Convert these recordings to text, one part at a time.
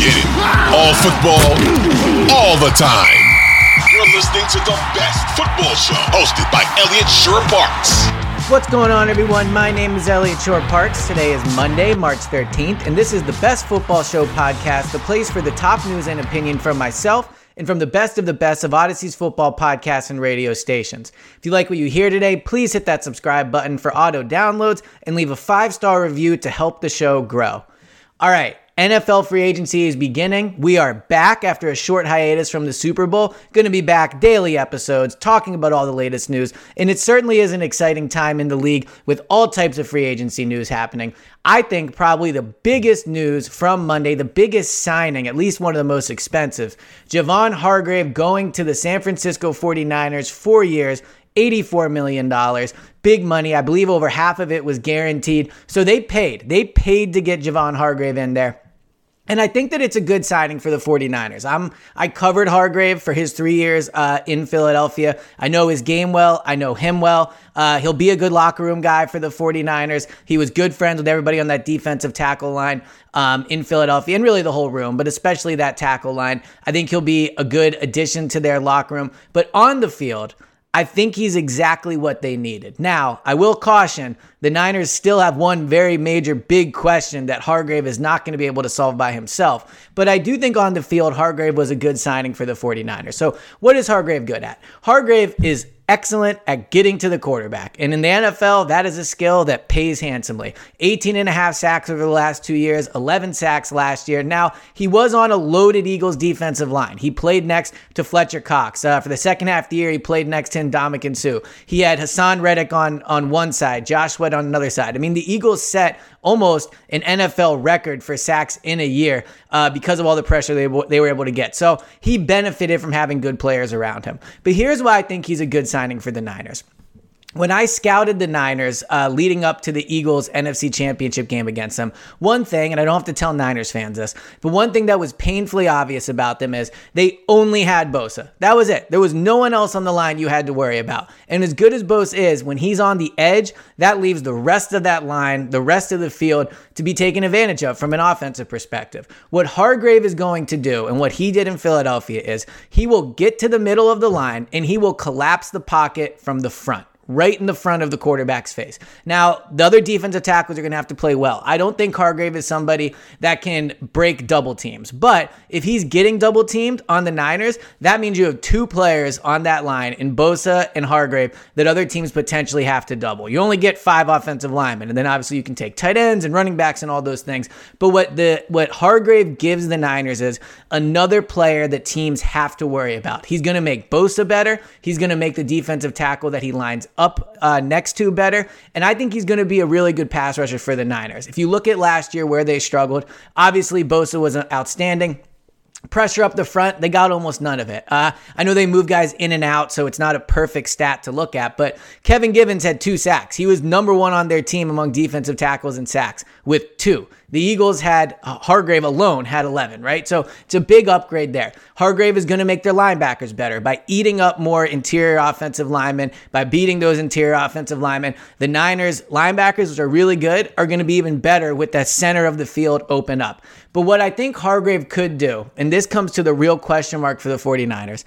get it. All football, all the time. You're listening to the best football show hosted by Elliot Shorr-Parks. What's going on, everyone? My name is Elliot Shorr-Parks. Today is Monday, March 13th, and this is the Best Football Show podcast, the place for the top news and opinion from myself and from the best of the best of Audacy's football podcasts and radio stations. If you like what you hear today, please hit that subscribe button for auto downloads and leave a five star review to help the show grow. All right. NFL free agency is beginning. We are back after a short hiatus from the Super Bowl. Going to be back daily episodes talking about all the latest news. And it certainly is an exciting time in the league with all types of free agency news happening. I think probably the biggest news from Monday, the biggest signing, at least one of the most expensive, Javon Hargrave going to the San Francisco 49ers, four years, $84 million. Big money. I believe over half of it was guaranteed. So they paid. They paid to get Javon Hargrave in there. And I think that it's a good signing for the 49ers. I'm I covered Hargrave for his three years uh, in Philadelphia. I know his game well. I know him well. Uh, he'll be a good locker room guy for the 49ers. He was good friends with everybody on that defensive tackle line um, in Philadelphia and really the whole room, but especially that tackle line. I think he'll be a good addition to their locker room. But on the field, I think he's exactly what they needed. Now, I will caution the Niners still have one very major big question that Hargrave is not going to be able to solve by himself. But I do think on the field, Hargrave was a good signing for the 49ers. So, what is Hargrave good at? Hargrave is excellent at getting to the quarterback. And in the NFL, that is a skill that pays handsomely. 18 and a half sacks over the last two years, 11 sacks last year. Now, he was on a loaded Eagles defensive line. He played next to Fletcher Cox. Uh, for the second half of the year, he played next to Ndamukong Suh. He had Haason Reddick on, on one side, Josh Sweat on another side. I mean, the Eagles set almost an NFL record for sacks in a year uh, because of all the pressure they, they were able to get. So he benefited from having good players around him. But here's why I think he's a good signing for the Niners when I scouted the Niners uh, leading up to the Eagles NFC Championship game against them, one thing, and I don't have to tell Niners fans this, but one thing that was painfully obvious about them is they only had Bosa. That was it. There was no one else on the line you had to worry about. And as good as Bosa is, when he's on the edge, that leaves the rest of that line, the rest of the field to be taken advantage of from an offensive perspective. What Hargrave is going to do and what he did in Philadelphia is he will get to the middle of the line and he will collapse the pocket from the front right in the front of the quarterback's face. Now, the other defensive tackles are going to have to play well. I don't think Hargrave is somebody that can break double teams, but if he's getting double teamed on the Niners, that means you have two players on that line in Bosa and Hargrave that other teams potentially have to double. You only get five offensive linemen, and then obviously you can take tight ends and running backs and all those things. But what the what Hargrave gives the Niners is another player that teams have to worry about. He's going to make Bosa better. He's going to make the defensive tackle that he lines up uh, next to better. And I think he's going to be a really good pass rusher for the Niners. If you look at last year where they struggled, obviously Bosa was outstanding. Pressure up the front, they got almost none of it. Uh, I know they move guys in and out, so it's not a perfect stat to look at, but Kevin Givens had two sacks. He was number one on their team among defensive tackles and sacks with two. The Eagles had uh, Hargrave alone had 11, right? So it's a big upgrade there. Hargrave is going to make their linebackers better by eating up more interior offensive linemen, by beating those interior offensive linemen. The Niners linebackers, which are really good, are going to be even better with that center of the field open up. But what I think Hargrave could do, and this comes to the real question mark for the 49ers,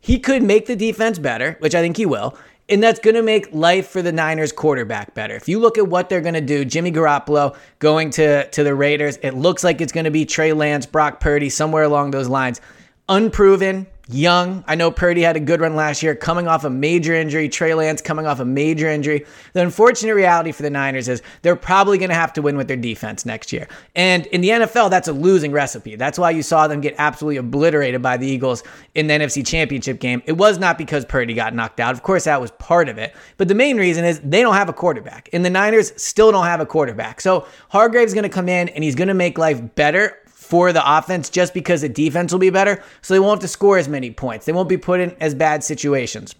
he could make the defense better, which I think he will. And that's going to make life for the Niners quarterback better. If you look at what they're going to do, Jimmy Garoppolo going to, to the Raiders, it looks like it's going to be Trey Lance, Brock Purdy, somewhere along those lines. Unproven, young. I know Purdy had a good run last year, coming off a major injury. Trey Lance coming off a major injury. The unfortunate reality for the Niners is they're probably going to have to win with their defense next year. And in the NFL, that's a losing recipe. That's why you saw them get absolutely obliterated by the Eagles in the NFC Championship game. It was not because Purdy got knocked out. Of course, that was part of it. But the main reason is they don't have a quarterback. And the Niners still don't have a quarterback. So Hargrave's going to come in and he's going to make life better for the offense just because the defense will be better. So they won't have to score as many points. They won't be put in as bad situations.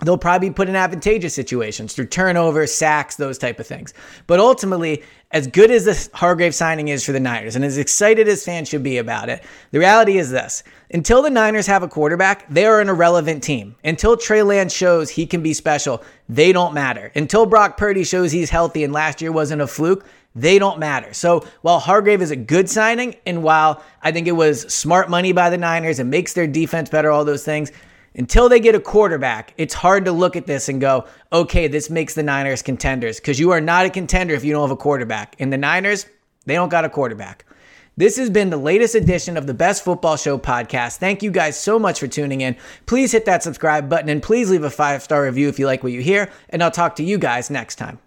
They'll probably be put in advantageous situations through turnovers, sacks, those type of things. But ultimately, as good as the Hargrave signing is for the Niners and as excited as fans should be about it, the reality is this. Until the Niners have a quarterback, they are an irrelevant team. Until Trey Lance shows he can be special, they don't matter. Until Brock Purdy shows he's healthy and last year wasn't a fluke, they don't matter. So while Hargrave is a good signing, and while I think it was smart money by the Niners it makes their defense better, all those things, until they get a quarterback, it's hard to look at this and go, okay, this makes the Niners contenders because you are not a contender if you don't have a quarterback. And the Niners, they don't got a quarterback. This has been the latest edition of the Best Football Show podcast. Thank you guys so much for tuning in. Please hit that subscribe button and please leave a five star review if you like what you hear. And I'll talk to you guys next time.